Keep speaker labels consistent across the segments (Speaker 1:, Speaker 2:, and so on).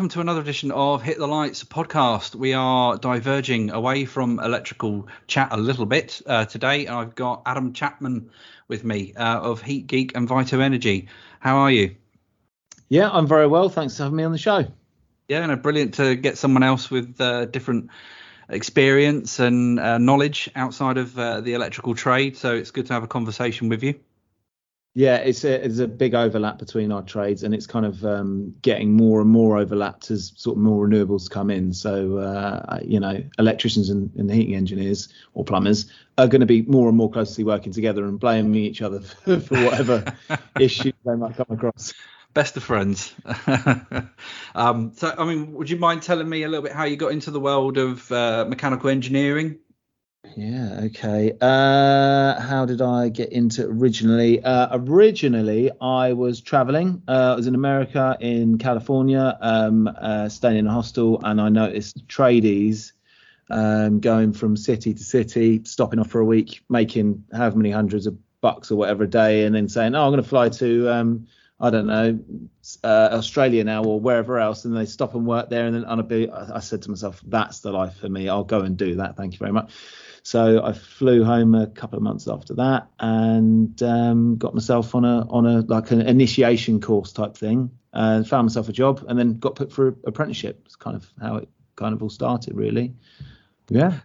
Speaker 1: Welcome to another edition of Hit the Lights podcast. We are diverging away from electrical chat a little bit uh, today. I've got Adam Chapman with me uh, of Heat Geek and Vito Energy. How are you?
Speaker 2: Yeah, I'm very well. Thanks for having me on the show.
Speaker 1: Yeah, no, brilliant to get someone else with uh, different experience and uh, knowledge outside of uh, the electrical trade. So it's good to have a conversation with you.
Speaker 2: Yeah, it's a it's a big overlap between our trades, and it's kind of um, getting more and more overlapped as sort of more renewables come in. So uh, you know, electricians and, and, heating engineers or plumbers are going to be more and more closely working together and blaming each other for, for whatever issues they might come across.
Speaker 1: Best of friends. um, so, I mean, would you mind telling me a little bit how you got into the world of uh, mechanical engineering?
Speaker 2: Yeah. Okay. Uh, how did I get into it originally? Uh, originally, I was traveling. Uh, I was in America, in California, um, uh, staying in a hostel, and I noticed tradies um, going from city to city, stopping off for a week, making however many hundreds of bucks or whatever a day, and then saying, "Oh, I'm going to fly to." Um, I don't know, uh, Australia now or wherever else, and they stop and work there. And then I said to myself, that's the life for me. I'll go and do that. Thank you very much. So I flew home a couple of months after that and um, got myself on a on a like an initiation course type thing and found myself a job and then got put through apprenticeship. It's kind of how it kind of all started really. Yeah.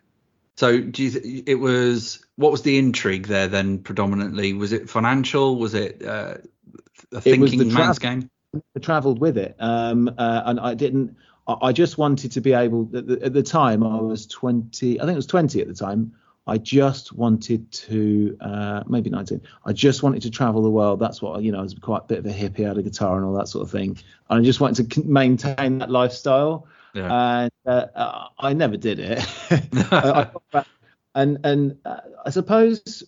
Speaker 1: So do you th- it was what was the intrigue there then predominantly? Was it financial? Was it uh, a thinking it was man's tra- game?
Speaker 2: I travelled with it, um, uh, and I didn't. I just wanted to be able. At the time, I was 20. I think it was 20 at the time. I just wanted to, uh, maybe 19. I just wanted to travel the world. That's what you know. I was quite a bit of a hippie, had a guitar and all that sort of thing. And I just wanted to maintain that lifestyle. Yeah. And uh, I never did it. and and uh, I suppose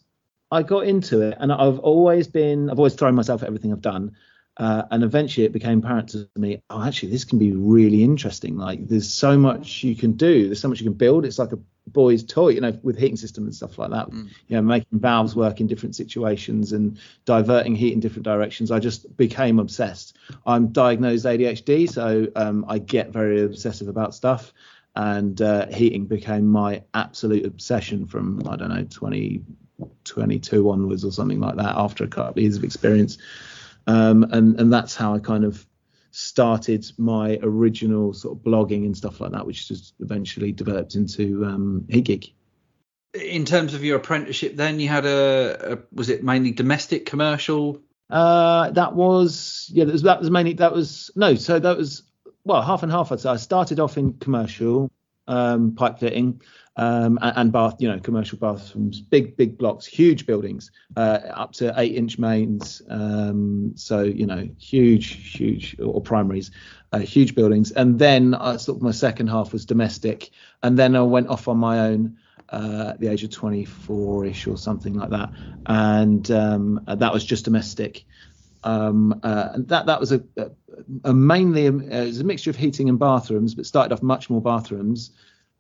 Speaker 2: I got into it, and I've always been. I've always thrown myself at everything I've done. Uh, and eventually it became apparent to me, oh, actually, this can be really interesting. Like, there's so much you can do. There's so much you can build. It's like a boy's toy, you know, with heating system and stuff like that. Mm. You know, making valves work in different situations and diverting heat in different directions. I just became obsessed. I'm diagnosed ADHD, so um, I get very obsessive about stuff. And uh, heating became my absolute obsession from, I don't know, 20, 22 onwards or something like that after a couple of years of experience um, and and that's how I kind of started my original sort of blogging and stuff like that, which just eventually developed into um, Heat
Speaker 1: In terms of your apprenticeship, then you had a, a was it mainly domestic, commercial?
Speaker 2: Uh, that was yeah, that was, that was mainly that was no, so that was well half and half. I'd say I started off in commercial um, pipe fitting, um, and, and, bath, you know, commercial bathrooms, big, big blocks, huge buildings, uh, up to eight inch mains. Um, so, you know, huge, huge, or primaries, uh, huge buildings. And then I sort of my second half was domestic. And then I went off on my own. Uh, at the age of 24ish or something like that, and um, that was just domestic. Um, uh, and that that was a, a, a mainly a, it was a mixture of heating and bathrooms, but started off much more bathrooms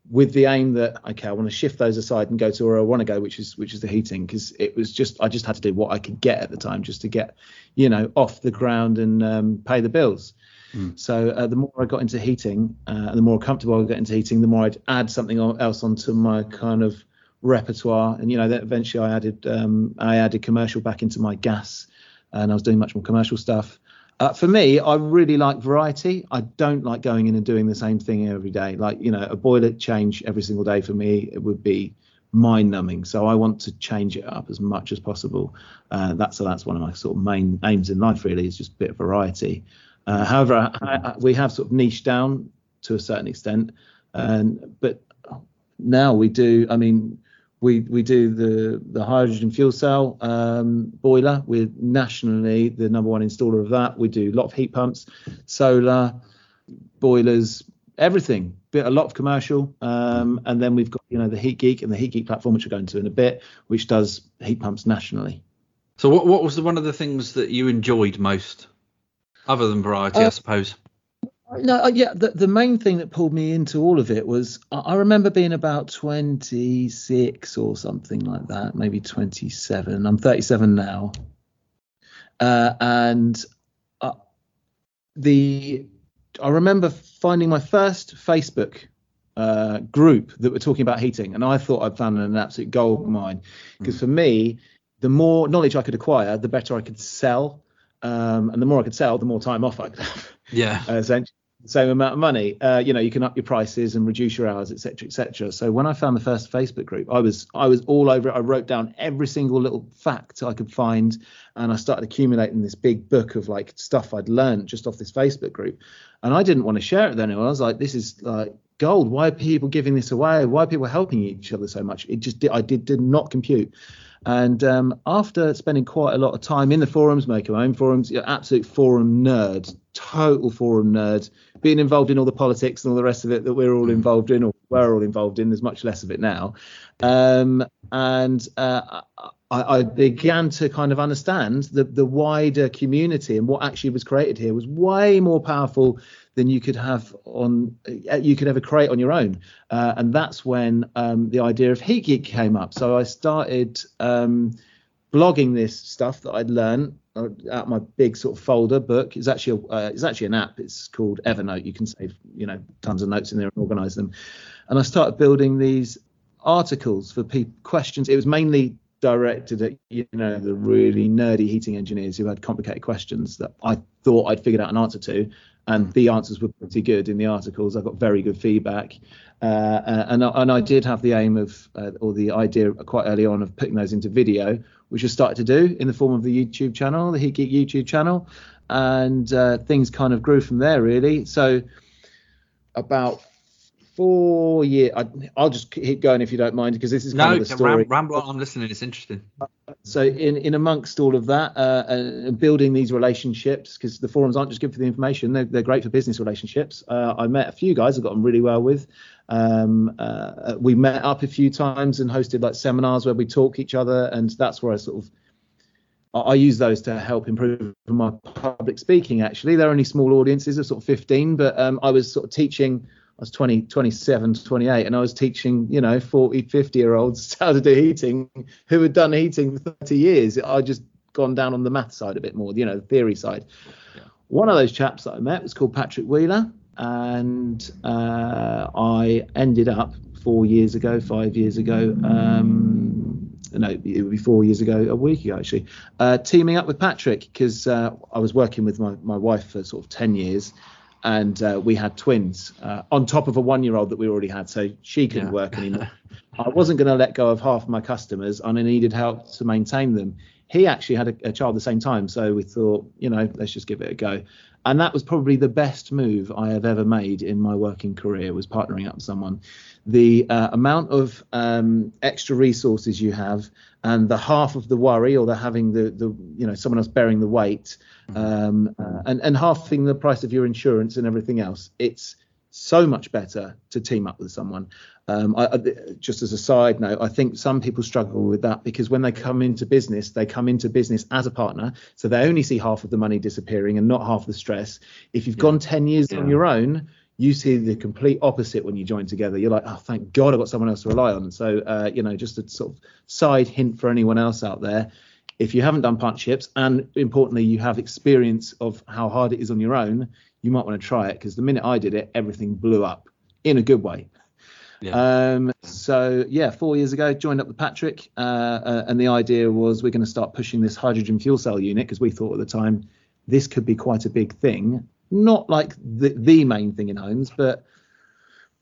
Speaker 2: with the aim that okay, I want to shift those aside and go to where I want to go, which is which is the heating, because it was just I just had to do what I could get at the time just to get you know off the ground and um, pay the bills. Mm. So uh, the more I got into heating, uh, and the more comfortable I got into heating, the more I'd add something else onto my kind of repertoire. And you know, that eventually I added um, I added commercial back into my gas, and I was doing much more commercial stuff. Uh, for me, I really like variety. I don't like going in and doing the same thing every day. Like, you know, a boiler change every single day for me, it would be mind numbing. So I want to change it up as much as possible. Uh, that's so that's one of my sort of main aims in life, really, is just a bit of variety. Uh, however, I, I, we have sort of niched down to a certain extent, and but now we do. I mean, we we do the the hydrogen fuel cell um, boiler. We're nationally the number one installer of that. We do a lot of heat pumps, solar boilers, everything. Bit a lot of commercial, um, and then we've got you know the Heat Geek and the Heat Geek platform, which we'll go into in a bit, which does heat pumps nationally.
Speaker 1: So what what was the, one of the things that you enjoyed most, other than variety, uh, I suppose?
Speaker 2: No, uh, yeah, the, the main thing that pulled me into all of it was I remember being about 26 or something like that, maybe 27. I'm 37 now. Uh, and uh, the I remember finding my first Facebook uh, group that were talking about heating, and I thought I'd found an absolute gold mine because mm. for me, the more knowledge I could acquire, the better I could sell, um, and the more I could sell, the more time off I could have.
Speaker 1: Yeah.
Speaker 2: Uh, essentially, same amount of money. Uh, you know, you can up your prices and reduce your hours, etc., etc. So when I found the first Facebook group, I was I was all over it. I wrote down every single little fact I could find, and I started accumulating this big book of like stuff I'd learned just off this Facebook group. And I didn't want to share it with anyone. I was like, this is like gold. Why are people giving this away? Why are people helping each other so much? It just did, I did did not compute. And um, after spending quite a lot of time in the forums, making my own forums, absolute forum nerd, total forum nerd, being involved in all the politics and all the rest of it that we're all involved in, or we're all involved in. There's much less of it now. Um, and uh, I, I, began to kind of understand the, the wider community and what actually was created here was way more powerful than you could have on uh, you could ever create on your own. Uh, and that's when um, the idea of Heat Geek came up. So I started um, blogging this stuff that I'd learned uh, out my big sort of folder book. It's actually a, uh, it's actually an app. It's called Evernote. You can save you know tons of notes in there and organize them. And I started building these articles for people questions. It was mainly directed at you know the really nerdy heating engineers who had complicated questions that I thought I'd figured out an answer to, and the answers were pretty good in the articles. I got very good feedback, uh, uh and and I did have the aim of uh, or the idea quite early on of putting those into video, which I started to do in the form of the YouTube channel, the Heat Geek YouTube channel, and uh, things kind of grew from there really. So about four years. I, will just keep going if you don't mind, because this is kind no, of the story.
Speaker 1: No, ramble on. I'm listening. It's interesting.
Speaker 2: So in in amongst all of that, uh, uh, building these relationships, because the forums aren't just good for the information; they're, they're great for business relationships. Uh, I met a few guys I got on really well with. Um, uh, we met up a few times and hosted like seminars where we talk each other, and that's where I sort of I use those to help improve my public speaking. Actually, they're only small audiences of sort of 15, but um, I was sort of teaching I was 20, 27, 28, and I was teaching, you know, 40, 50 year olds how to do heating who had done heating for 30 years. I just gone down on the math side a bit more, you know, the theory side. Yeah. One of those chaps that I met was called Patrick Wheeler, and uh, I ended up four years ago, five years ago, um, no, it would be four years ago, a week ago actually, uh, teaming up with Patrick because uh, I was working with my, my wife for sort of 10 years and uh, we had twins uh, on top of a one year old that we already had, so she couldn't yeah. work anymore. I wasn't going to let go of half my customers, and I needed help to maintain them. He actually had a, a, child at the same time, so we thought, you know, let's just give it a go. And that was probably the best move I have ever made in my working career was partnering up with someone. The uh, amount of um, extra resources you have, and the half of the worry, or the having the the you know someone else bearing the weight um, uh, and and halving the price of your insurance and everything else. It's so much better to team up with someone. Um, I, I, just as a side note, I think some people struggle with that because when they come into business, they come into business as a partner, so they only see half of the money disappearing and not half the stress. If you've yeah. gone 10 years yeah. on your own, you see the complete opposite when you join together. You're like, oh, thank God I've got someone else to rely on. So, uh, you know, just a sort of side hint for anyone else out there if you haven't done partnerships and importantly you have experience of how hard it is on your own you might want to try it because the minute i did it everything blew up in a good way yeah. Um, so yeah, four years ago, joined up with Patrick, uh, uh, and the idea was we're going to start pushing this hydrogen fuel cell unit because we thought at the time this could be quite a big thing, not like the the main thing in homes, but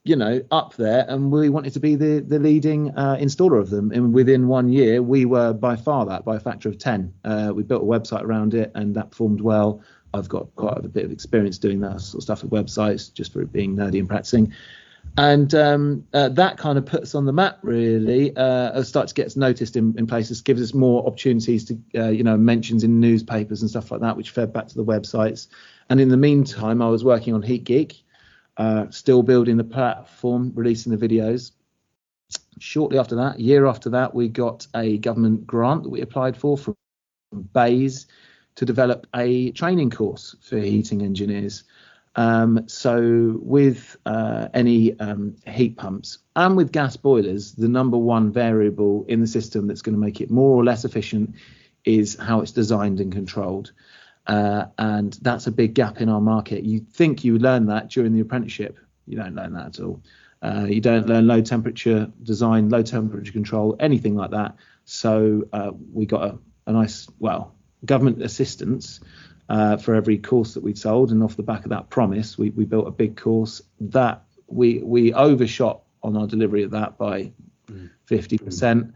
Speaker 2: you know, up there, and we wanted to be the the leading uh, installer of them. And within one year, we were by far that by a factor of ten. Uh, we built a website around it, and that performed well. I've got quite a bit of experience doing that sort of stuff with websites, just for being nerdy and practicing. And um, uh, that kind of puts on the map, really. Uh, starts to get noticed in, in places, gives us more opportunities to, uh, you know, mentions in newspapers and stuff like that, which fed back to the websites. And in the meantime, I was working on Heat Geek, uh, still building the platform, releasing the videos. Shortly after that, year after that, we got a government grant that we applied for from BEIS to develop a training course for heating engineers. Um, so with uh, any um, heat pumps and with gas boilers, the number one variable in the system that's going to make it more or less efficient is how it's designed and controlled. Uh, and that's a big gap in our market. You think you learn that during the apprenticeship, you don't learn that at all. Uh, you don't learn low temperature design, low temperature control, anything like that. So uh, we got a, a, nice, well, government assistance uh, for every course that we'd sold, and off the back of that promise, we, we built a big course that we we overshot on our delivery of that by mm. fifty mm. percent.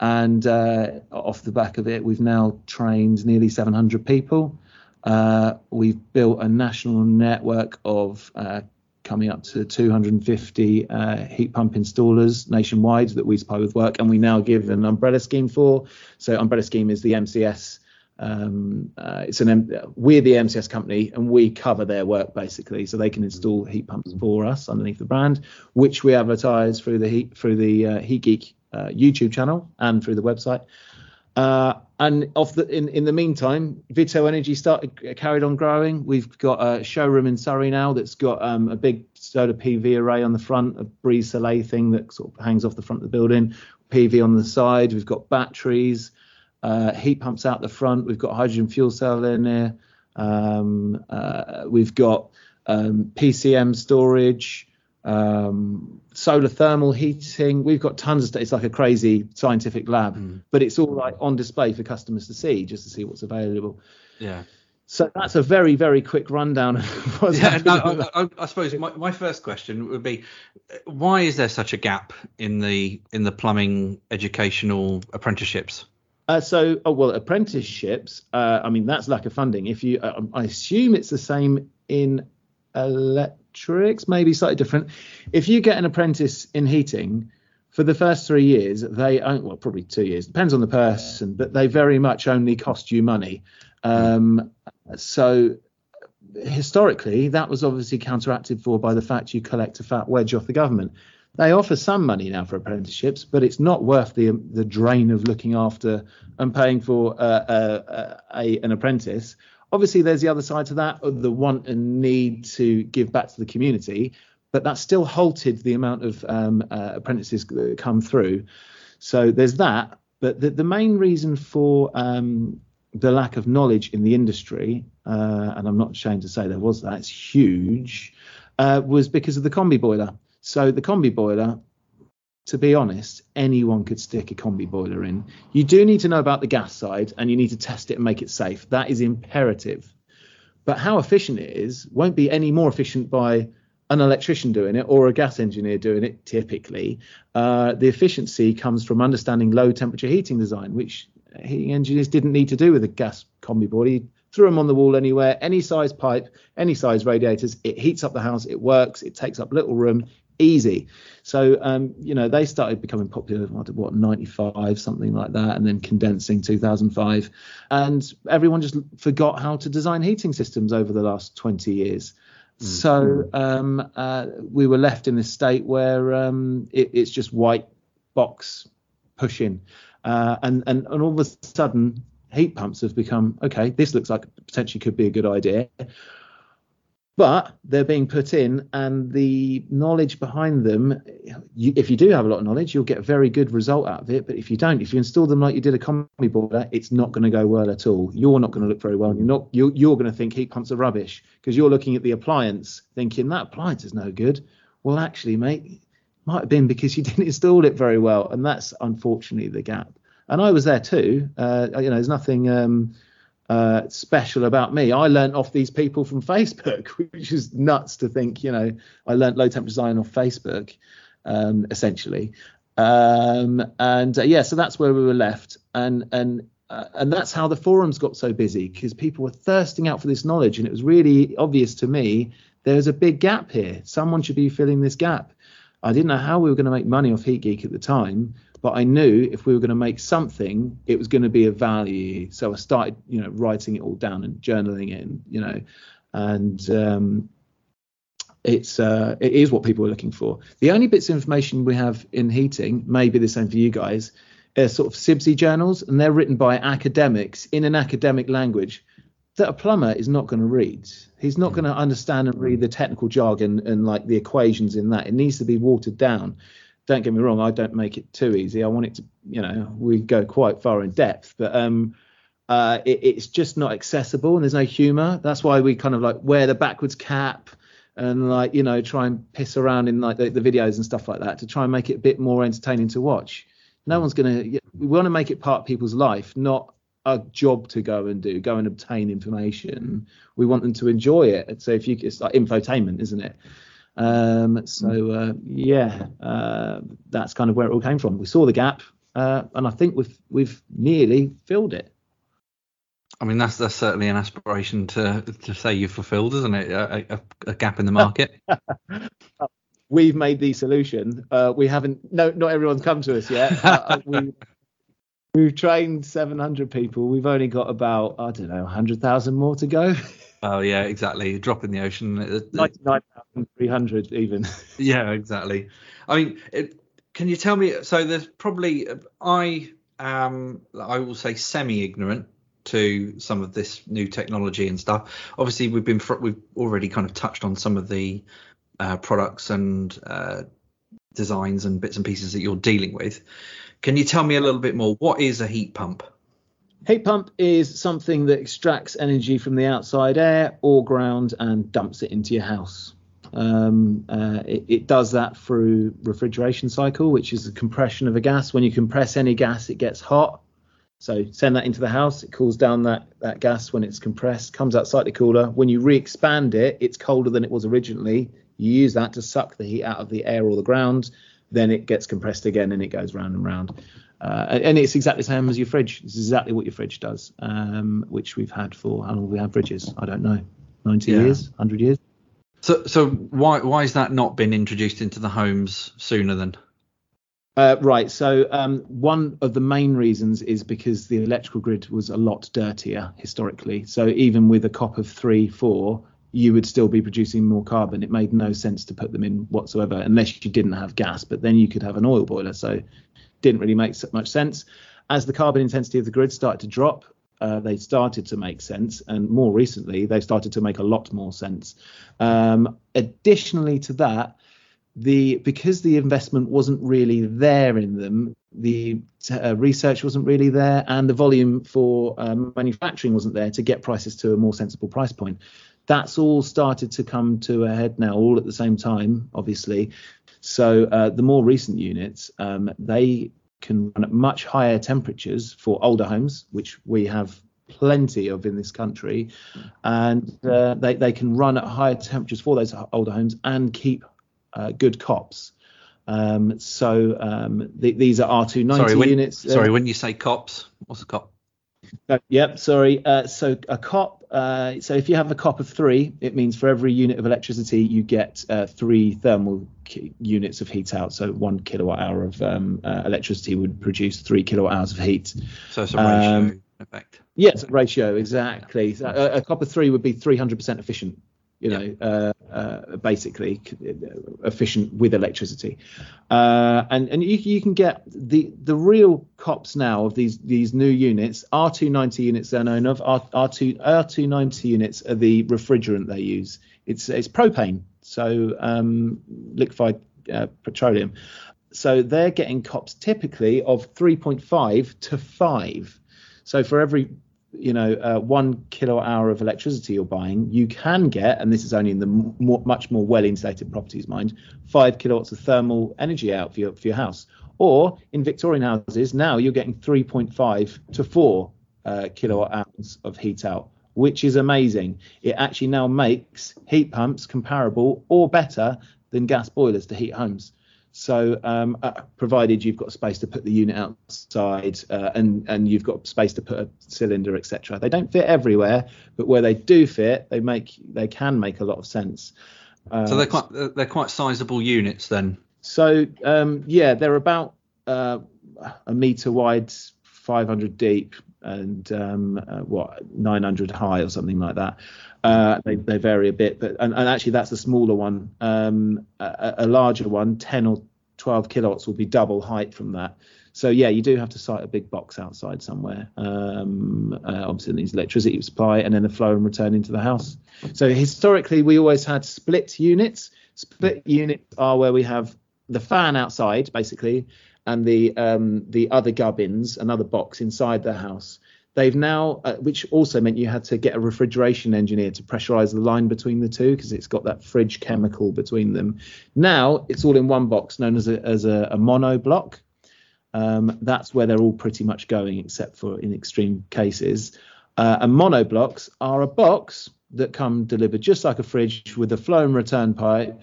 Speaker 2: And uh, off the back of it, we've now trained nearly 700 people. Uh, we've built a national network of uh, coming up to 250 uh, heat pump installers nationwide that we supply with work, and we now give an umbrella scheme for. So, umbrella scheme is the MCS. Um, uh, it's an we're the MCS company, and we cover their work basically, so they can install heat pumps for us underneath the brand, which we advertise through the heat through the uh, Heat Geek uh, YouTube channel and through the website. Uh, and off the in, in the meantime, Vito Energy started carried on growing. We've got a showroom in Surrey now that's got um, a big solar PV array on the front, a Brise Soleil thing that sort of hangs off the front of the building, PV on the side. We've got batteries, uh, heat pumps out the front. We've got hydrogen fuel cell in there. Um, uh, we've got um, PCM storage um, solar thermal heating. We've got tons of stuff. It's like a crazy scientific lab, mm. but it's all like on display for customers to see, just to see what's available.
Speaker 1: Yeah.
Speaker 2: So that's a very, very quick rundown of what's
Speaker 1: yeah, no, I, I, I, suppose my, my first question would be, why is there such a gap in the in the plumbing educational apprenticeships?
Speaker 2: Uh, so, oh, well, apprenticeships. Uh, I mean, that's lack of funding. If you, uh, I assume it's the same in electrics, maybe slightly different. If you get an apprentice in heating, for the first three years, they own, well, probably two years, depends on the person, but they very much only cost you money. Um, so historically, that was obviously counteracted for by the fact you collect a fat wedge off the government. They offer some money now for apprenticeships, but it's not worth the the drain of looking after and paying for uh, uh, a, an apprentice Obviously, there's the other side to that, the want and need to give back to the community, but that still halted the amount of um, uh, apprentices that come through. So there's that. But the, the main reason for um, the lack of knowledge in the industry, uh, and I'm not ashamed to say there was that, it's huge, uh, was because of the combi boiler. So the combi boiler to be honest, anyone could stick a combi boiler in. You do need to know about the gas side and you need to test it and make it safe. That is imperative. But how efficient it is won't be any more efficient by an electrician doing it or a gas engineer doing it typically. Uh, the efficiency comes from understanding low temperature heating design, which heating engineers didn't need to do with a gas combi boiler. You threw them on the wall anywhere, any size pipe, any size radiators. It heats up the house, it works, it takes up little room, easy. So um, you know they started becoming popular what 95 something like that, and then condensing 2005, and everyone just forgot how to design heating systems over the last 20 years. Mm. So um, uh, we were left in this state where um, it, it's just white box pushing, uh, and and and all of a sudden heat pumps have become okay. This looks like potentially could be a good idea but they're being put in and the knowledge behind them you, if you do have a lot of knowledge you'll get a very good result out of it. But if you don't if you install them like you did a combi boiler it's not going to go well at all. You're not going to look very well. You're not you're, you're going to think heat pumps are rubbish because you're looking at the appliance thinking that appliance is no good. Well actually mate might have been because you didn't install it very well and that's unfortunately the gap. And i was there too. Uh, you know there's nothing um, uh, special about me. I learned off these people from Facebook, which is nuts to think. You know, I learned low temperature design off Facebook, um, essentially. Um, and uh, yeah, so that's where we were left, and and uh, and that's how the forums got so busy because people were thirsting out for this knowledge, and it was really obvious to me there's a big gap here. Someone should be filling this gap. I didn't know how we were going to make money off Heat Geek at the time, but I knew if we were going to make something, it was going to be of value. So I started, you know, writing it all down and journaling it, and, you know, and um, it's uh, it is what people are looking for. The only bits of information we have in heating may be the same for you guys. They're sort of CIBSE journals, and they're written by academics in an academic language that a plumber is not going to read. He's not going to understand and read the technical jargon and like the equations in that. It needs to be watered down don't get me wrong, I don't make it too easy. I want it to, you know, we go quite far in depth, but um, uh, it, it's just not accessible and there's no humor. That's why we kind of like wear the backwards cap and like you know try and piss around in like the, the videos and stuff like that to try and make it a bit more entertaining to watch. No one's gonna. We want to make it part of people's life, not a job to go and do, go and obtain information. We want them to enjoy it. So if you, it's like infotainment, isn't it? Um, so uh, yeah, uh, that's kind of where it all came from. We saw the gap, uh, and I think we've we've nearly filled it.
Speaker 1: I mean, that's that's certainly an aspiration to to say you've fulfilled, isn't it? A, a, a gap in the market.
Speaker 2: we've made the solution. Uh, we haven't. No, not everyone's come to us yet. uh, we, we've trained 700 people. We've only got about I don't know 100,000 more to go.
Speaker 1: Oh yeah, exactly. Drop in the ocean.
Speaker 2: 99,300 even.
Speaker 1: yeah, exactly. I mean, it, can you tell me? So there's probably I um I will say semi-ignorant to some of this new technology and stuff. Obviously, we've been we've already kind of touched on some of the uh, products and uh, designs and bits and pieces that you're dealing with. Can you tell me a little bit more? What is a heat pump?
Speaker 2: Heat pump is something that extracts energy from the outside air or ground and dumps it into your house. Um, uh, it, it, does that through refrigeration cycle, which is the compression of a gas. When you compress any gas, it gets hot. So send that into the house. It cools down that, that gas when it's compressed, comes out slightly cooler. When you re-expand it, it's colder than it was originally. You use that to suck the heat out of the air or the ground. Then it gets compressed again and it goes round and round. Uh, and it's exactly the same as your fridge. It's exactly what your fridge does, um, which we've had for how long we have fridges? I don't know, 90 yeah. years, 100 years.
Speaker 1: So, so why why has that not been introduced into the homes sooner than?
Speaker 2: Uh, right. So um, one of the main reasons is because the electrical grid was a lot dirtier historically. So even with a COP of three, four, you would still be producing more carbon. It made no sense to put them in whatsoever unless you didn't have gas. But then you could have an oil boiler. So didn't really make much sense. As the carbon intensity of the grid started to drop, uh, they started to make sense, and more recently, they started to make a lot more sense. Um, additionally to that, the because the investment wasn't really there in them, the uh, research wasn't really there, and the volume for um, manufacturing wasn't there to get prices to a more sensible price point. That's all started to come to a head now, all at the same time, obviously. So uh, the more recent units, um, they can run at much higher temperatures for older homes, which we have plenty of in this country, and uh, they they can run at higher temperatures for those older homes and keep uh, good COPs. Um, so um, th- these are R290
Speaker 1: sorry,
Speaker 2: when, units.
Speaker 1: Uh, sorry, when you say COPs, what's a COP?
Speaker 2: Uh, yep, sorry. Uh, so a COP. Uh, so if you have a COP of three, it means for every unit of electricity you get uh, three thermal ki- units of heat out. So one kilowatt hour of um, uh, electricity would produce three kilowatt hours of heat.
Speaker 1: So it's a ratio um, effect.
Speaker 2: Yes, ratio exactly. So a, a COP of three would be 300% efficient you know, uh, uh, basically efficient with electricity. Uh, and and you, you can get the the real cops now of these these new units. R290 units they're known of. R, R2 R290 units are the refrigerant they use. It's it's propane, so um, liquefied uh, petroleum. So they're getting cops typically of 3.5 to 5. So for every you know uh, one kilowatt hour of electricity you're buying, you can get, and this is only in the much more well insulated properties mind, five kilowatts of thermal energy out for your for your house. Or in Victorian houses now you're getting 3.5 to four uh, kilowatt hours of heat out, which is amazing. It actually now makes heat pumps comparable or better than gas boilers to heat homes. So, um, uh, provided you've got space to put the unit outside uh, and and you've got space to put a cylinder, etc. They don't fit everywhere, but where they do fit, they make they can make a lot of sense.
Speaker 1: Uh, so they're quite they're quite sizable units then.
Speaker 2: So um, yeah, they're about uh, a meter wide, 500 deep, and um, uh, what 900 high or something like that. Uh, they, they vary a bit, but and, and actually that's the smaller one. Um, a, a, larger one, 10 or 12 kilowatts, will be double height from that. So yeah, you do have to site a big box outside somewhere. Um, uh, obviously, needs electricity supply and then the flow and return into the house. So historically, we always had split units. Split units are where we have the fan outside, basically, and the um, the other gubbins, another box inside the house. They've now, uh, which also meant you had to get a refrigeration engineer to pressurize the line between the two because it's got that fridge chemical between them. Now it's all in one box, known as a, as a, a mono block. Um, that's where they're all pretty much going, except for in extreme cases. Uh, and mono blocks are a box that come delivered just like a fridge with a flow and return pipe,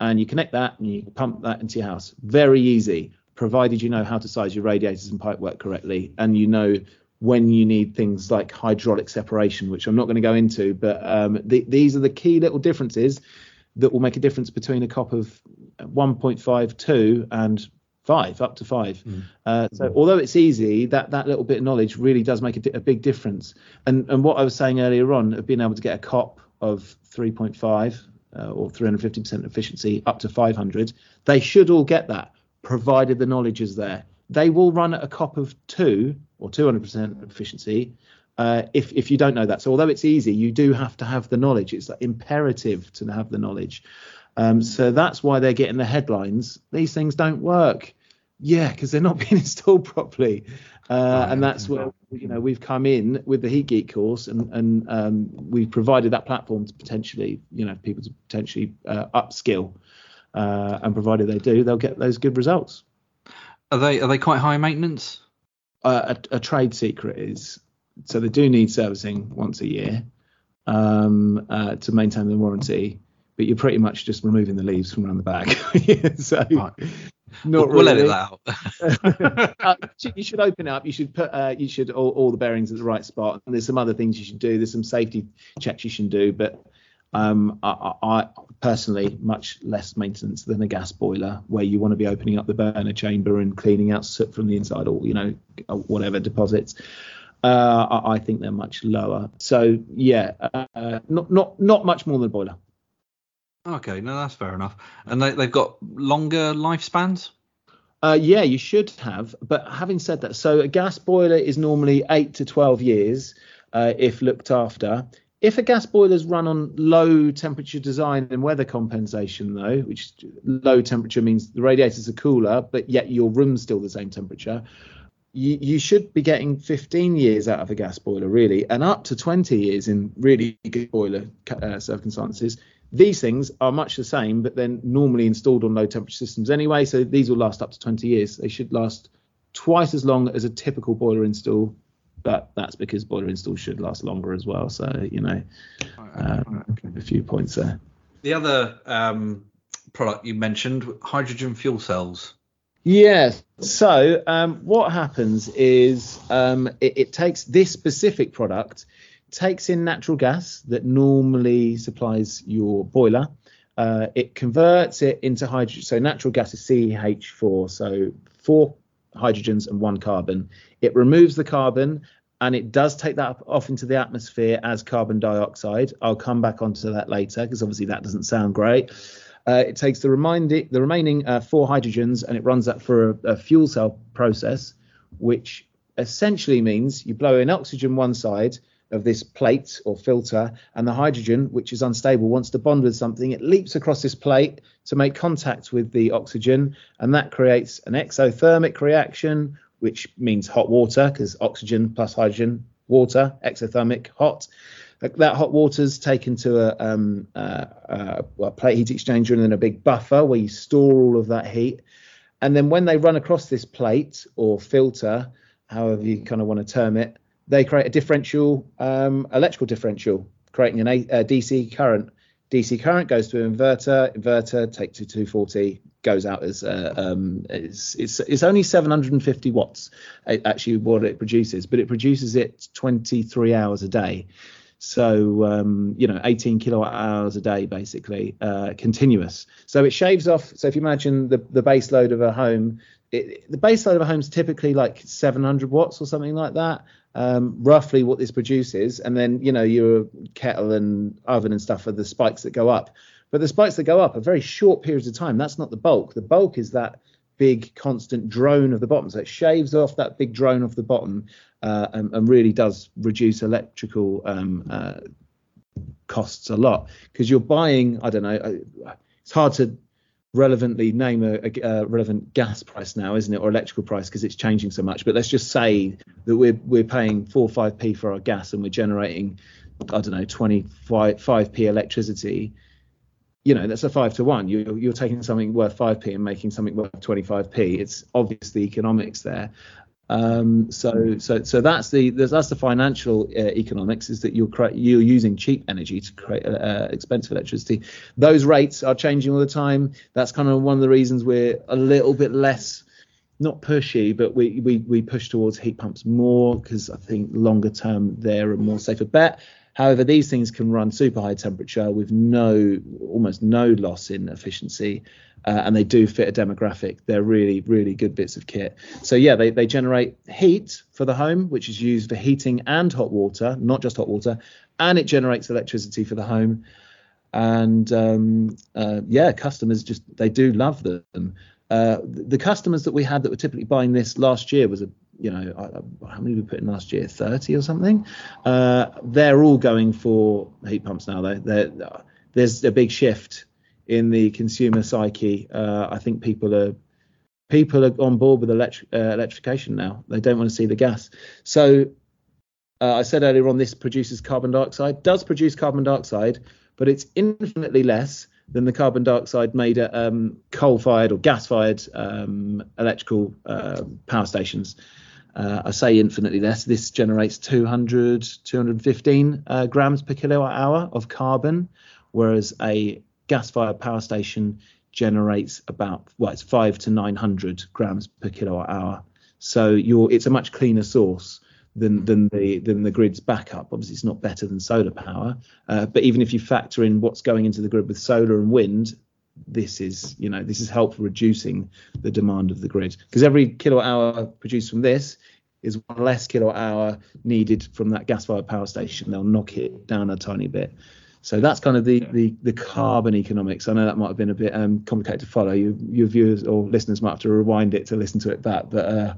Speaker 2: and you connect that and you pump that into your house. Very easy, provided you know how to size your radiators and pipework correctly, and you know when you need things like hydraulic separation, which I'm not going to go into, but um, the, these are the key little differences that will make a difference between a cop of 1.52 and five, up to five. Mm. Uh, so although it's easy, that that little bit of knowledge really does make a, a, big difference. And and what I was saying earlier on of being able to get a cop of 3.5 uh, or 350% efficiency up to 500, they should all get that, provided the knowledge is there. They will run at a cop of two or 200% efficiency uh, if if you don't know that. So although it's easy, you do have to have the knowledge. It's imperative to have the knowledge. Um, so that's why they're getting the headlines. These things don't work. Yeah, because they're not being installed properly. Uh, and that's where you know we've come in with the Heat Geek course, and and um, we've provided that platform to potentially you know people to potentially uh, upskill, uh, and provided they do, they'll get those good results.
Speaker 1: Are they are they quite high maintenance?
Speaker 2: Uh, a, a, trade secret is so they do need servicing once a year um, uh, to maintain the warranty but you're pretty much just removing the leaves from around the back. so right.
Speaker 1: not we'll, really. we'll edit
Speaker 2: that out. uh, you should open it up. You should put uh, you should all, all, the bearings at the right spot. And there's some other things you should do. There's some safety checks you should do, but um, I, I, personally much less maintenance than a gas boiler, where you want to be opening up the burner chamber and cleaning out soot from the inside, or you know whatever deposits. Uh, I, I, think they're much lower. So yeah, uh, not not not much more than a boiler.
Speaker 1: Okay, no, that's fair enough. And they, they've got longer lifespans.
Speaker 2: Uh, yeah, you should have. But having said that, so a gas boiler is normally eight to 12 years uh, if looked after. If a gas boiler is run on low temperature design and weather compensation, though, which low temperature means the radiators are cooler, but yet your room's still the same temperature, you, you should be getting 15 years out of a gas boiler, really, and up to 20 years in really good boiler uh, circumstances these things are much the same, but then normally installed on low temperature systems anyway. So these will last up to 20 years. They should last twice as long as a typical boiler install, but that's because boiler installs should last longer as well. So you know, um, a few points there.
Speaker 1: The other um, product you mentioned, hydrogen fuel cells.
Speaker 2: Yes. So um, what happens is um, it, it, takes this specific product takes in natural gas that normally supplies your boiler. Uh, it converts it into hydrogen. So natural gas is CH4, so four hydrogens and one carbon. It removes the carbon and it does take that off into the atmosphere as carbon dioxide. I'll come back onto that later because obviously that doesn't sound great. Uh, it takes the, remaining, the remaining uh, four hydrogens and it runs that for a, a fuel cell process, which essentially means you blow in oxygen one side, of this plate or filter, and the hydrogen, which is unstable, wants to bond with something. It leaps across this plate to make contact with the oxygen, and that creates an exothermic reaction, which means hot water because oxygen plus hydrogen, water, exothermic, hot. That hot water is taken to a, um, uh, a plate heat exchanger and then a big buffer where you store all of that heat. And then when they run across this plate or filter, however you kind of want to term it, they create a differential, um, electrical differential, creating an a, a DC current. DC current goes to an inverter, inverter takes to 240, goes out as uh, um, it's, it's, it's only 750 watts actually what it produces, but it produces it 23 hours a day. So um, you know, 18 kilowatt hours a day basically, uh, continuous. So it shaves off. So if you imagine the the base load of a home, it, the base load of a home is typically like 700 watts or something like that um, roughly what this produces, and then you know your kettle and oven and stuff are the spikes that go up. But the spikes that go up are very short periods of time. That's not the bulk. The bulk is that big constant drone of the bottom. So it shaves off that big drone off the bottom uh, and, and, really does reduce electrical um, uh, costs a lot because you're buying. I don't know. Uh, it's hard to relevantly name a, a, a, relevant gas price now, isn't it, or electrical price because it's changing so much. But let's just say that we're we're paying four or five p for our gas and we're generating, I don't know, 25 p electricity. You know, that's a five to one. You're you're taking something worth five p and making something worth 25 p. It's obvious the economics there. Um, so so so that's the that's the financial uh, economics is that you're cre- you're using cheap energy to create uh, uh, expensive electricity. Those rates are changing all the time. That's kind of one of the reasons we're a little bit less not pushy, but we we we push towards heat pumps more because I think longer term they're a more safer bet. However, these things can run super high temperature with no almost no loss in efficiency uh, and they do fit a demographic. They're really, really good bits of kit. So yeah, they, they generate heat for the home, which is used for heating and hot water, not just hot water, and it generates electricity for the home. And um, uh, yeah, customers just they do love them. Uh, the customers that we had that were typically buying this last year was a you know how many we put in last year 30 or something uh, they're all going for heat pumps now though they're, there's a big shift in the consumer psyche. Uh, I think people are people are on board with electric, uh, electrification now. They don't want to see the gas. So uh, I said earlier on, this produces carbon dioxide. Does produce carbon dioxide, but it's infinitely less than the carbon dioxide made at um, coal-fired or gas-fired um, electrical uh, power stations. Uh, I say infinitely less. This generates 200, 215 uh, grams per kilowatt hour of carbon, whereas a gas-fired power station generates about well, it's five to 900 grams per kilowatt hour. So you're it's a much cleaner source than than the than the grid's backup. Obviously, it's not better than solar power, uh, but even if you factor in what's going into the grid with solar and wind, this is you know this is helpful reducing the demand of the grid because every kilowatt hour produced from this is one less kilowatt hour needed from that gas-fired power station. They'll knock it down a tiny bit. So that's kind of the, the, the carbon economics. I know that might have been a bit um, complicated to follow. You, your viewers or listeners might have to rewind it to listen to it back, but uh,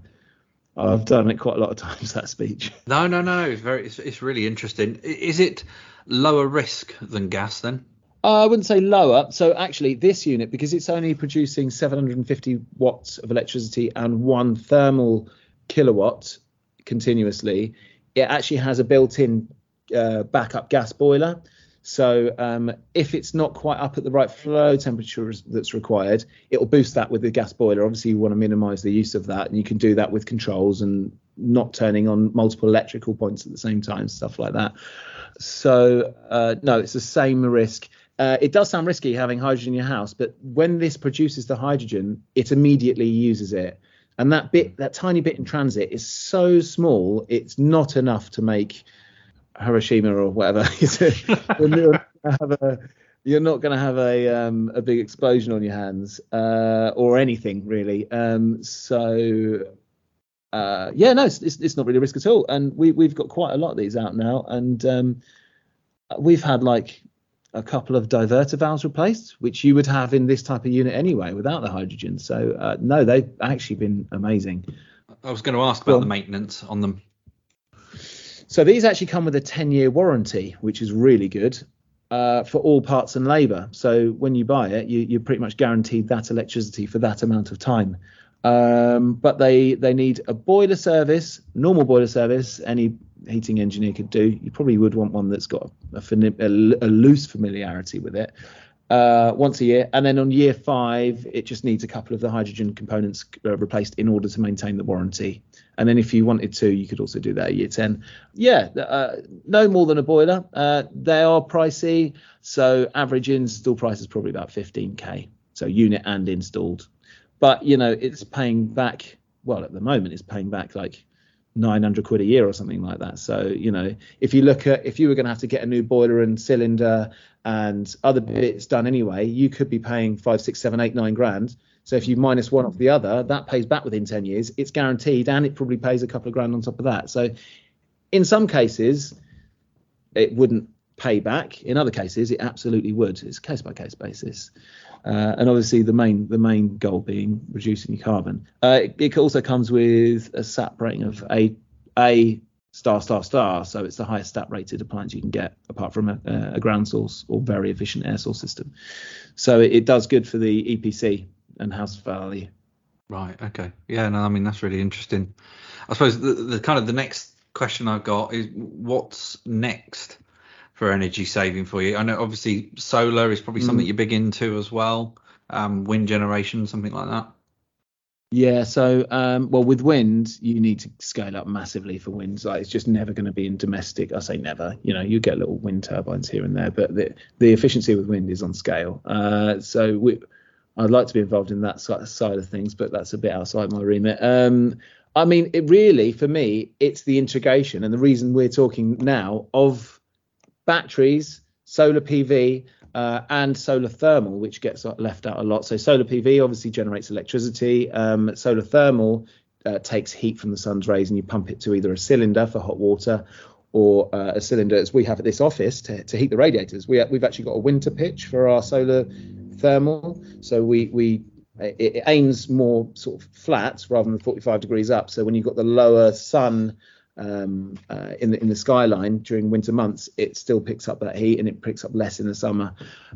Speaker 2: I've done it quite a lot of times that speech.
Speaker 1: No, no, no, no. It's very, it's, it's really interesting. Is it lower risk than gas then?
Speaker 2: Uh, I wouldn't say lower. So actually, this unit, because it's only producing 750 watts of electricity and one thermal kilowatt continuously, it actually has a built-in uh, backup gas boiler. So um, if it's not quite up at the right flow temperature that's required, it will boost that with the gas boiler. Obviously, you want to minimize the use of that, and you can do that with controls and not turning on multiple electrical points at the same time, stuff like that. So uh, no, it's the same risk. Uh, it does sound risky having hydrogen in your house, but when this produces the hydrogen, it immediately uses it. And that bit, that tiny bit in transit, is so small, it's not enough to make Hiroshima or whatever. you're, not going to have a um, a big explosion on your hands uh, or anything really. Um, so uh, yeah, no, it's, it's, not really a risk at all. And we we've got quite a lot of these out now, and um, we've had like a couple of diverter valves replaced, which you would have in this type of unit anyway without the hydrogen. So uh, no, they've actually been amazing.
Speaker 1: I was going to ask about well, the maintenance on them.
Speaker 2: So these actually come with a 10 year warranty, which is really good uh, for all parts and labour. So when you buy it, you, you're pretty much guaranteed that electricity for that amount of time. Um, but they they need a boiler service, normal boiler service. Any heating engineer could do. You probably would want one that's got a, a, a loose familiarity with it uh, once a year, and then on year five, it just needs a couple of the hydrogen components uh, replaced in order to maintain the warranty. And then if you wanted to, you could also do that at year 10. Yeah, uh, no more than a boiler. Uh, they are pricey, so average install price is probably about 15k, so unit and installed. But you know, it's paying back. Well, at the moment, it's paying back like 900 quid a year or something like that. So, you know, if you look at if you were going to have to get a new boiler and cylinder and other bits done anyway, you could be paying five, six, seven, eight, nine grand. So if you minus one off the other, that pays back within 10 years. It's guaranteed and it probably pays a couple of grand on top of that. So in some cases, it wouldn't pay back. In other cases, it absolutely would. It's case by case basis. Uh, and obviously the main the main goal being reducing your carbon. Uh, it, it, also comes with a SAP rating of A A star star star. So it's the highest SAP rated appliance you can get, apart from a, a ground source or very efficient air source system. So it, it does good for the EPC and house value.
Speaker 1: Right. Okay. Yeah. No. I mean that's really interesting. I suppose the, the kind of the next question I've got is what's next for energy saving for you? I know obviously solar is probably something mm. you're big into as well. Um, wind generation, something like that.
Speaker 2: Yeah, so um, well, with wind, you need to scale up massively for wind. Like it's just never going to be in domestic. I say never. You know, you get little wind turbines here and there, but the the efficiency with wind is on scale. Uh, so we, I'd like to be involved in that side of things, but that's a bit outside my remit. Um, I mean, it really, for me, it's the integration and the reason we're talking now of batteries, solar PV, uh, and solar thermal, which gets left out a lot. So solar PV obviously generates electricity. Um, solar thermal uh, takes heat from the sun's rays, and you pump it to either a cylinder for hot water or uh, a cylinder, as we have at this office, to, to heat the radiators. We, we've actually got a winter pitch for our solar thermal, so we we it, it aims more sort of flat rather than 45 degrees up. So when you've got the lower sun um, uh, in the in the skyline during winter months, it still picks up that heat and it picks up less in the summer.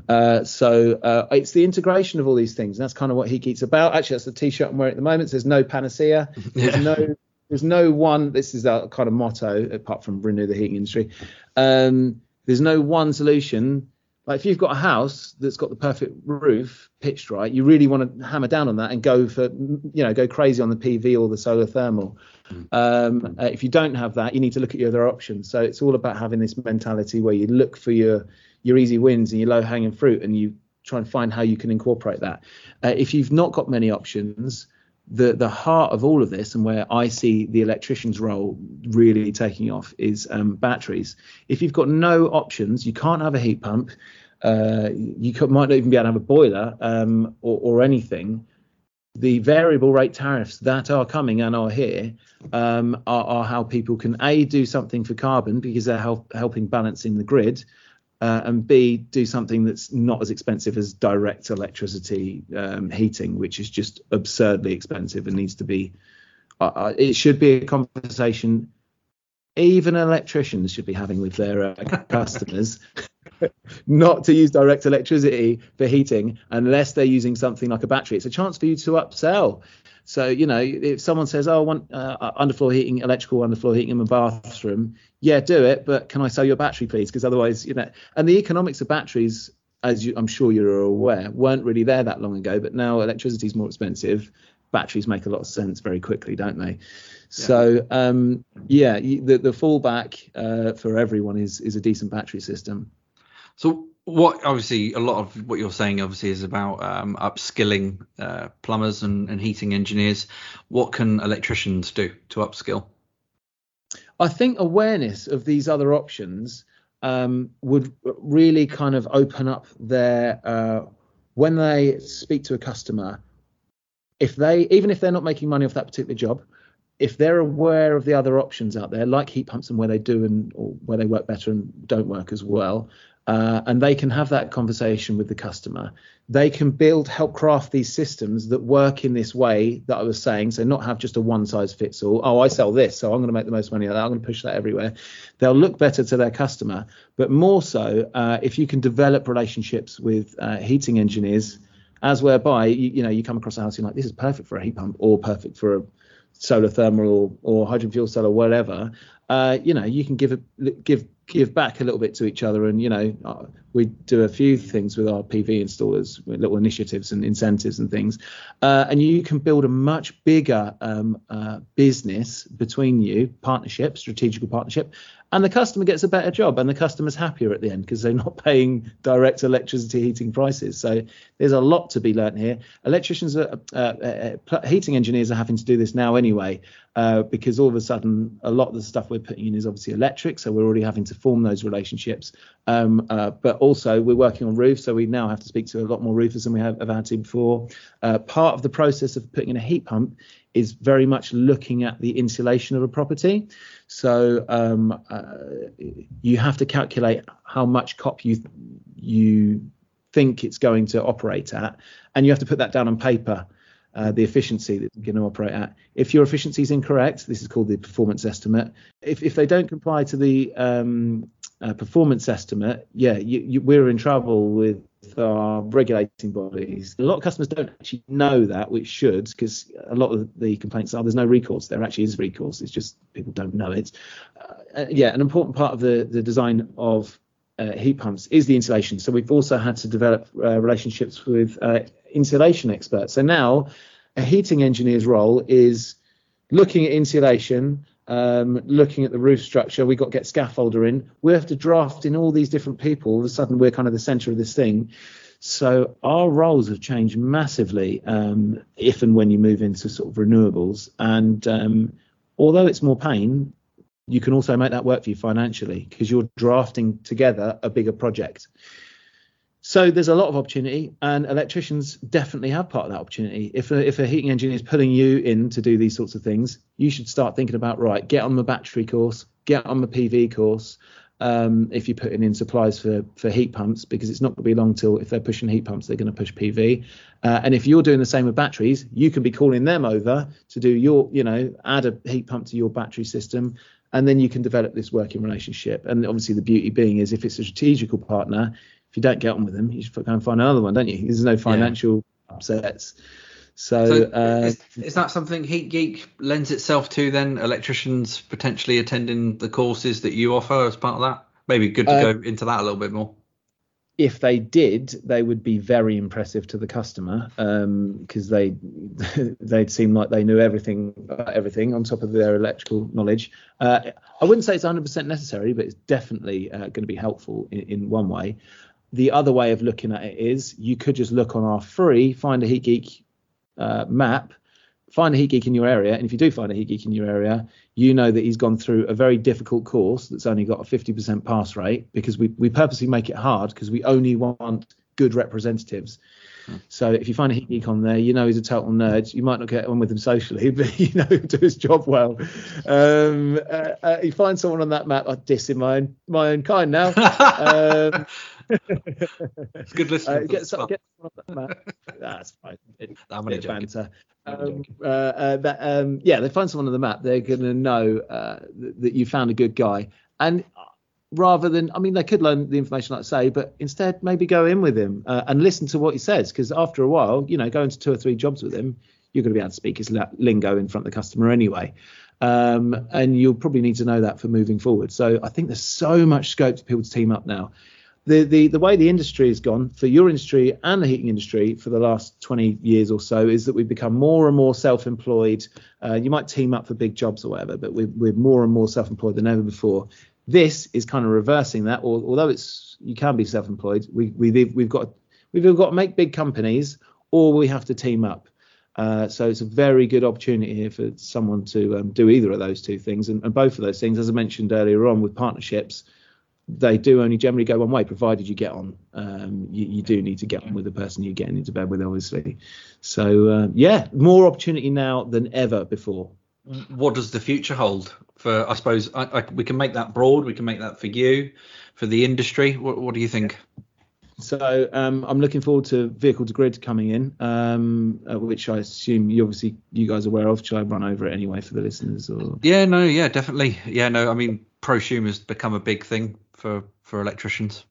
Speaker 2: Uh, so uh, it's the integration of all these things. And that's kind of what Heat Geek's about. Actually, that's the T-shirt I'm wearing at the moment. There's no panacea. There's no there's no one. This is our kind of motto, apart from renew the heating industry. Um, there's no one solution like if you've got a house that's got the perfect roof pitched right, you really want to hammer down on that and go for you know go crazy on the PV or the solar thermal. Mm. Um, uh, if you don't have that, you need to look at your other options. So it's all about having this mentality where you look for your your easy wins and your low hanging fruit, and you try and find how you can incorporate that. Uh, if you've not got many options, the the heart of all of this and where I see the electrician's role really taking off is um, batteries. If you've got no options, you can't have a heat pump. Uh, you could, might not even be able to have a boiler um, or, or, anything. The variable rate tariffs that are coming and are here um, are, are, how people can a do something for carbon because they're help, helping balancing the grid, uh, and B, do something that's not as expensive as direct electricity um, heating, which is just absurdly expensive and needs to be. Uh, uh it should be a conversation even electricians should be having with their uh, customers not to use direct electricity for heating unless they're using something like a battery. It's a chance for you to upsell. So, you know, if someone says, oh, I want uh, underfloor heating, electrical underfloor heating in my bathroom, yeah, do it. But can I sell you a battery, please? Because otherwise, you know, and the economics of batteries, as you, I'm sure you're aware, weren't really there that long ago. But now electricity is more expensive. Batteries make a lot of sense very quickly, don't they? So, um, yeah, the, the fallback uh, for everyone is is a decent battery system.
Speaker 1: So what obviously a lot of what you're saying obviously is about um, upskilling uh, plumbers and, and, heating engineers. What can electricians do to upskill?
Speaker 2: I think awareness of these other options um, would really kind of open up their uh, when they speak to a customer. If they even if they're not making money off that particular job, if they're aware of the other options out there, like heat pumps and where they do and where they work better and don't work as well, uh, and they can have that conversation with the customer. They can build, help craft these systems that work in this way that I was saying. So not have just a one size fits all. Oh, I sell this, so I'm going to make the most money. I'm going to push that everywhere. They'll look better to their customer, but more so uh, if you can develop relationships with uh, heating engineers, as whereby you, you know you come across a house, and you're like, this is perfect for a heat pump or perfect for a solar thermal or, or hydrogen fuel cell or whatever. Uh, you know, you can give a, give give back a little bit to each other. And you know uh, we do a few things with our pv installers little initiatives and incentives and things. Uh, and you can build a much bigger um, uh, business between you partnership strategical partnership and the customer gets a better job and the customer's happier at the end because they're not paying direct electricity heating prices. So there's a lot to be learnt here. Electricians are, uh, uh heating engineers are having to do this now anyway uh, because all of a sudden a lot of the stuff we're putting in is obviously electric so we're already having to form those relationships um, uh, but also we're working on roofs so we now have to speak to a lot more roofers than we have, have had to before part of the process of putting in a heat pump is very much looking at the insulation of a property. So um, uh, you have to calculate how much COP you you think it's going to operate at, and you have to put that down on paper. Uh, the efficiency that you're going to operate at. If your efficiency is incorrect, this is called the performance estimate. If, if they don't comply to the um, uh, performance estimate, yeah, you, you, we're in trouble with our regulating bodies. A lot of customers don't actually know that, which should, because a lot of the complaints are there's no recourse. There actually is recourse. It's just people don't know it. Uh, yeah, an important part of the, the design of uh, heat pumps is the insulation. So we've also had to develop uh, relationships with uh, insulation experts. So now a heating engineer's role is looking at insulation, um, looking at the roof structure. We've got to get scaffolder in. We have to draft in all these different people. All of a sudden, we're kind of the center of this thing. So our roles have changed massively um, if and when you move into sort of renewables. And um, although it's more pain, you can also make that work for you financially because you're drafting together a bigger project. So there's a lot of opportunity, and electricians definitely have part of that opportunity. If a, if a heating engineer is pulling you in to do these sorts of things, you should start thinking about right, get on the battery course, get on the PV course. Um, if you're putting in supplies for for heat pumps, because it's not going to be long till if they're pushing heat pumps, they're going to push PV. Uh, and if you're doing the same with batteries, you can be calling them over to do your, you know, add a heat pump to your battery system, and then you can develop this working relationship. And obviously, the beauty being is if it's a strategical partner, if you don't get on with them, you should go and find another one, don't you? There's no financial yeah. upsets. So, so uh,
Speaker 1: is, is, that something Heat Geek lends itself to then? Electricians potentially attending the courses that you offer as part of that? Maybe good to uh, go into that a little bit more.
Speaker 2: If they did, they would be very impressive to the customer because um, they they'd seem like they knew everything everything on top of their electrical knowledge. Uh, I wouldn't say it's 100% necessary, but it's definitely uh, going to be helpful in, in one way the other way of looking at it is you could just look on our free find a heat geek uh, map find a heat geek in your area and if you do find a heat geek in your area you know that he's gone through a very difficult course that's only got a 50% pass rate because we, we purposely make it hard because we only want good representatives so if you find a heat geek on there, you know he's a total nerd. You might not get on with him socially, but you know he'll do his job well. Um, uh, uh, you find someone on that map, I diss in my own my own kind now. um,
Speaker 1: it's good listening. Uh, get,
Speaker 2: so, get that map. That's fine. It, I'm bit banter. Um, uh, uh, that, um, yeah, they find someone on the map, they're going to know uh, that you found a good guy. And rather than I mean they could learn the information like I say, but instead maybe go in with him uh, and listen to what he says because after a while, you know, going to two or three jobs with him, you're going to be able to speak his lingo in front of the customer anyway. Um, and you'll probably need to know that for moving forward. So I think there's so much scope for people to team up now. The, the the way the industry has gone for your industry and the heating industry for the last 20 years or so is that we've become more and more self-employed. Uh, you might team up for big jobs or whatever, but we're, we're more and more self-employed than ever before. This is kind of reversing that. Although it's you can be self-employed, we, we we've got we've got to make big companies or we have to team up. Uh, so it's a very good opportunity here for someone to um, do either of those two things, and, and, both of those things, as I mentioned earlier on with partnerships, they do only generally go one way, provided you get on. Um, you, you, do need to get on with the person you're getting into bed with, obviously. So uh, yeah, more opportunity now than ever before
Speaker 1: what does the future hold for? I suppose I, I, we can make that broad. We can make that for you, for the industry. What, what do you think?
Speaker 2: So um, I'm looking forward to vehicle to grid coming in, um, uh, which I assume you obviously you guys are aware of. Should I run over it anyway for the listeners? Or
Speaker 1: yeah, no, yeah, definitely, yeah, no. I mean, prosumer has become a big thing for for electricians.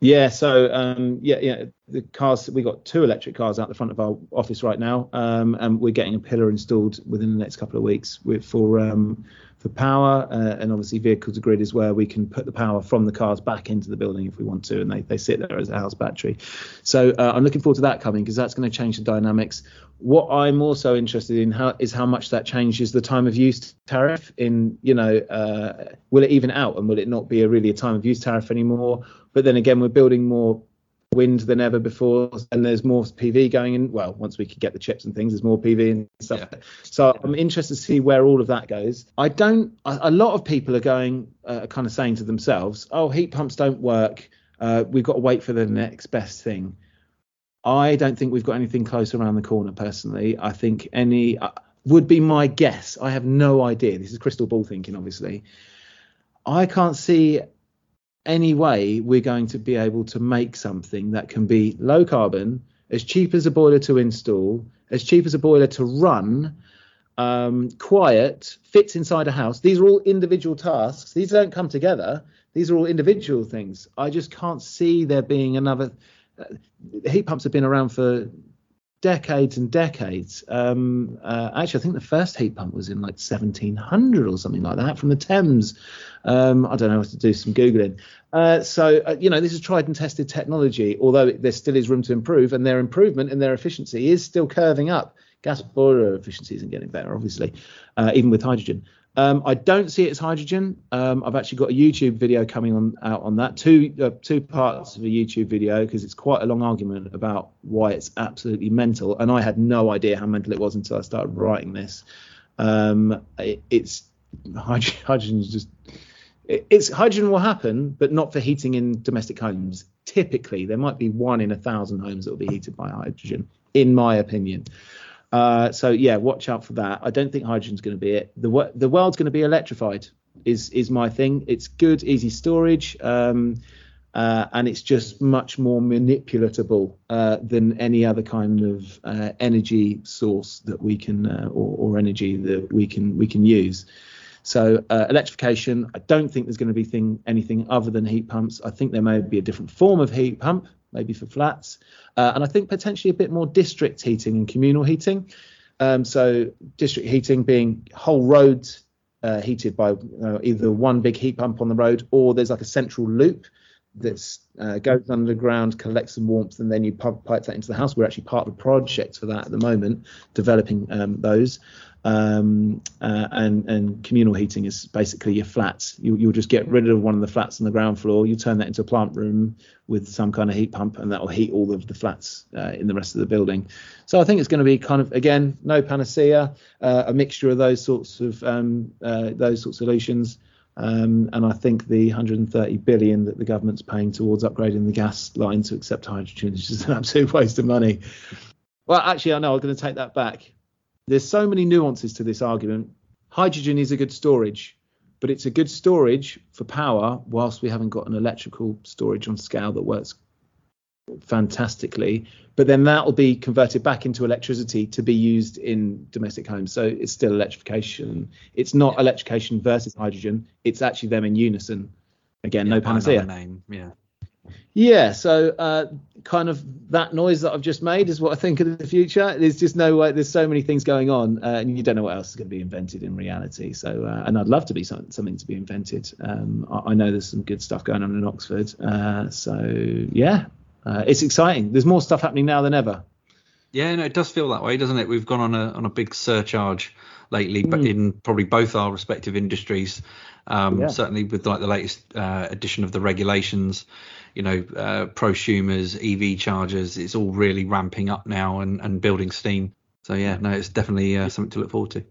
Speaker 2: Yeah, so um, yeah, yeah, the cars we got two electric cars out the front of our office right now, um, and we're getting a pillar installed within the next couple of weeks with for um, for power, uh, and obviously vehicle to grid is where we can put the power from the cars back into the building if we want to, and they, they sit there as a house battery. So uh, I'm looking forward to that coming because that's going to change the dynamics. What I'm also interested in how, is how much that changes the time of use tariff. In you know, uh, will it even out and will it not be a really a time of use tariff anymore? But then again, we're building more wind than ever before, and there's more PV going in. Well, once we could get the chips and things, there's more PV and stuff. Yeah. So I'm interested to see where all of that goes. I don't. A, a lot of people are going, uh, kind of saying to themselves, "Oh, heat pumps don't work. Uh, we've got to wait for the next best thing." I don't think we've got anything close around the corner. Personally, I think any uh, would be my guess. I have no idea. This is crystal ball thinking, obviously. I can't see any way we're going to be able to make something that can be low carbon, as cheap as a boiler to install, as cheap as a boiler to run, um, quiet, fits inside a house. These are all individual tasks. These don't come together. These are all individual things. I just can't see there being another. Uh, heat pumps have been around for decades and decades. Um, uh, actually, I think the first heat pump was in like 1700 or something like that from the Thames. Um, I don't know how to do some googling. Uh, so uh, you know, this is tried and tested technology. Although there still is room to improve, and their improvement and their efficiency is still curving up. Gas boiler efficiency isn't getting better, obviously, uh, even with hydrogen. Um, I don't see it as hydrogen. Um, I've actually got a YouTube video coming on out on that. Two uh, two parts of a YouTube video because it's quite a long argument about why it's absolutely mental. And I had no idea how mental it was until I started writing this. Um, it, it's hydrogen is just it, it's hydrogen will happen, but not for heating in domestic homes. Typically, there might be one in a thousand homes that will be heated by hydrogen, in my opinion. Uh, so yeah, watch out for that. I don't think hydrogen's going to be it. The the world's going to be electrified. Is is my thing. It's good, easy storage, um, uh, and it's just much more manipulatable uh, than any other kind of uh, energy source that we can uh, or, or, energy that we can we can use. So uh, electrification, I don't think there's going to be thing anything other than heat pumps. I think there may be a different form of heat pump maybe for flats, uh, and I think potentially a bit more district heating and communal heating. Um, so district heating being whole roads uh, heated by either one big heat pump on the road or there's like a central loop that uh, goes underground, collects some warmth, and then you pipe that into the house. We're actually part of a project for that at the moment, developing um, those um, uh, and and communal heating is basically your flats. You, will just get rid of one of the flats on the ground floor. You turn that into a plant room with some kind of heat pump, and that will heat all of the flats uh, in the rest of the building. So I think it's going to be kind of again no panacea, uh, a mixture of those sorts of um, uh, those sorts of solutions. Um, and I think the 130 billion that the government's paying towards upgrading the gas line to accept hydrogen is just an absolute waste of money. Well, actually, I know I'm going to take that back there's so many nuances to this argument. Hydrogen is a good storage, but it's a good storage for power whilst we haven't got an electrical storage on scale that works fantastically. But then that will be converted back into electricity to be used in domestic homes. So it's still electrification. It's not electrification versus hydrogen. It's actually them in unison. Again, yeah, no panacea.
Speaker 1: Name. Yeah.
Speaker 2: Yeah, so uh, kind of that noise that I've just made is what I think of the future. There's just no way. There's so many things going on, uh, and you don't know what else is going to be invented in reality. So, uh, and I'd love to be some, something to be invented. Um, I, I, know there's some good stuff going on in Oxford. Uh, so yeah, uh, it's exciting. There's more stuff happening now than ever.
Speaker 1: Yeah, no, it does feel that way, doesn't it? We've gone on a on a big surcharge lately, mm. but in probably both our respective industries. Um, yeah. Certainly with like the latest uh, edition of the regulations you know, uh, prosumers, EV chargers, it's all really ramping up now and, and building steam. So yeah, no, it's definitely uh, something to look forward to.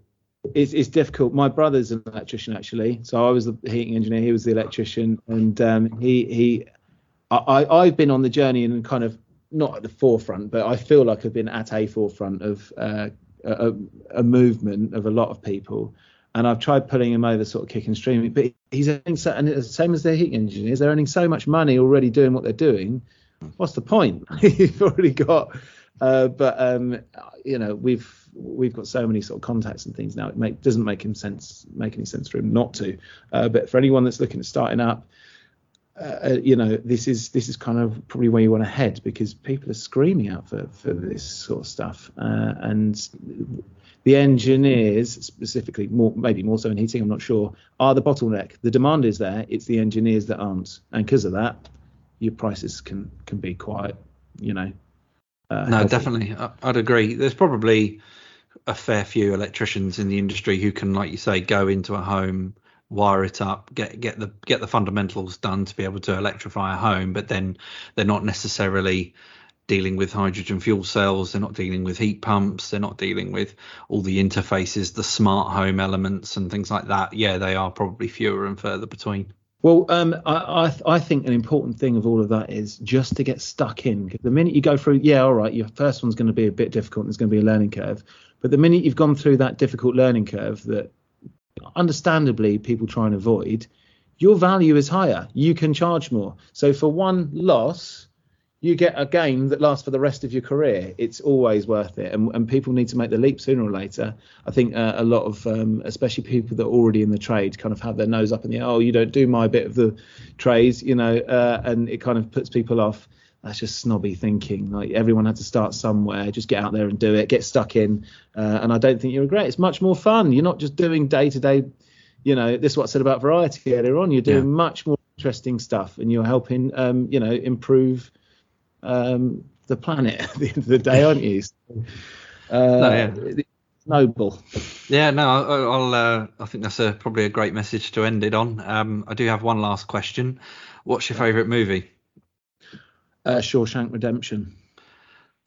Speaker 2: It's, it's difficult. My brother's an electrician actually, so I was the heating engineer. He was the electrician, and um, he he, I I've been on the journey and kind of not at the forefront, but I feel like I've been at a forefront of uh, a, a movement of a lot of people and I've tried pulling him over, sort of kicking streaming, but he's earning so, and it's the same as their heat engineers, they're earning so much money already doing what they're doing. What's the point? You've already got, uh, but um, you know, we've we've got so many sort of contacts and things now. It make, doesn't make him sense, make any sense for him not to. Uh, but for anyone that's looking at starting up, uh, uh, you know, this is this is kind of probably where you want to head because people are screaming out for for this sort of stuff, uh, and the engineers specifically, more maybe more so in heating, I'm not sure, are the bottleneck. The demand is there, it's the engineers that aren't, and because of that, your prices can can be quite, you know.
Speaker 1: Uh, no, healthy. definitely, I'd agree. There's probably a fair few electricians in the industry who can, like you say, go into a home, wire it up, get get the get the fundamentals done to be able to electrify a home, but then they're not necessarily dealing with hydrogen fuel cells, they're not dealing with heat pumps, they're not dealing with all the interfaces, the smart home elements, and things like that. Yeah, they are probably fewer and further between.
Speaker 2: Well, um, I, I, I think an important thing of all of that is just to get stuck in. The minute you go through, yeah, all right, your first one's going to be a bit difficult. and There's going to be a learning curve, but the minute you've gone through that difficult learning curve that, understandably, people try and avoid, your value is higher. You can charge more. So for one loss, you get a game that lasts for the rest of your career. It's always worth it, and, and people need to make the leap sooner or later. I think uh, a lot of, um, especially people that are already in the trade, kind of have their nose up in the air. Oh, you don't do my bit of the trades, you know, uh, and it kind of puts people off. That's just snobby thinking. Like everyone had to start somewhere. Just get out there and do it. Get stuck in, uh, and I don't think you regret. It's much more fun. You're not just doing day to day. You know, this is what I said about variety earlier on. You're doing yeah. much more interesting stuff, and you're helping, um, you know, improve um, the planet at the end of the day, aren't you? uh, no, yeah. Noble.
Speaker 1: Yeah, no, I'll. Uh, I think that's a, probably a great message to end it on. Um, I do have one last question. What's your favourite movie?
Speaker 2: Uh, Shawshank Redemption.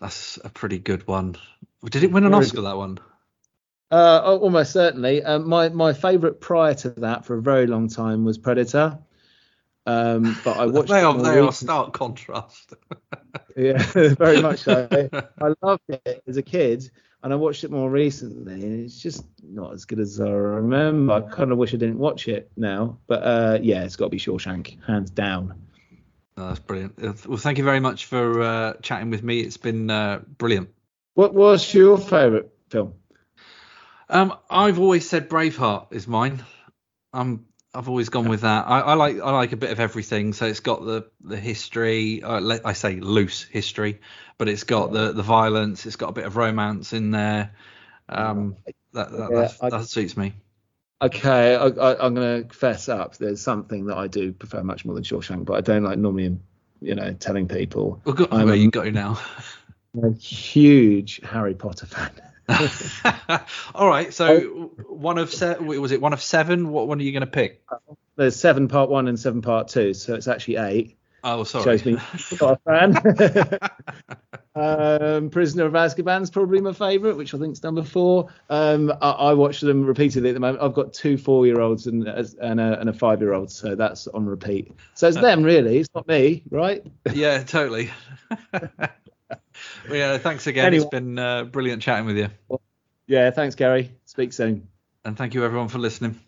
Speaker 1: That's a pretty good one. Did it win an Very Oscar good. that one?
Speaker 2: Uh, almost certainly. Um, my my favourite prior to that for a very long time was Predator. Um, but I watched.
Speaker 1: they are they are stark contrast.
Speaker 2: yeah, very much so. I loved it as a kid, and I watched it more recently, and it's just not as good as I remember. I kind of wish I didn't watch it now, but uh, yeah, it's got to be Shawshank, hands down.
Speaker 1: Oh, that's brilliant. Uh, well, thank you very much for uh, chatting with me. It's been uh, brilliant.
Speaker 2: What was your favourite film?
Speaker 1: Um, I've always said Braveheart is mine. I'm I've always gone with that. I, I, like I like a bit of everything. So it's got the the history. Uh, I say loose history, but it's got the the violence. It's got a bit of romance in there. Um, that that, yeah, that, that suits me.
Speaker 2: Okay, I, am going to fess up. There's something that I do prefer much more than Shawshank, but I don't like normally, you know, telling people.
Speaker 1: Well, go, I'm where you go now.
Speaker 2: I'm a huge Harry Potter fan.
Speaker 1: All right. So oh. one of seven. Was it one of seven? What one are you going to pick?
Speaker 2: There's seven part one and seven part two, so it's actually eight.
Speaker 1: Oh, sorry.
Speaker 2: Shows me not a fan. Um, Prisoner of Azkaban's probably my favourite, which I think is number four. Um, I, I, watch them repeatedly at the moment. I've got two four-year-olds and, and a, and a five-year-old, so that's on repeat. So it's them really. It's not me, right?
Speaker 1: Yeah, totally. well, yeah, thanks again. Anyway. It's been uh, brilliant chatting with you.
Speaker 2: Yeah, thanks, Gary. Speak soon.
Speaker 1: And thank you, everyone, for listening.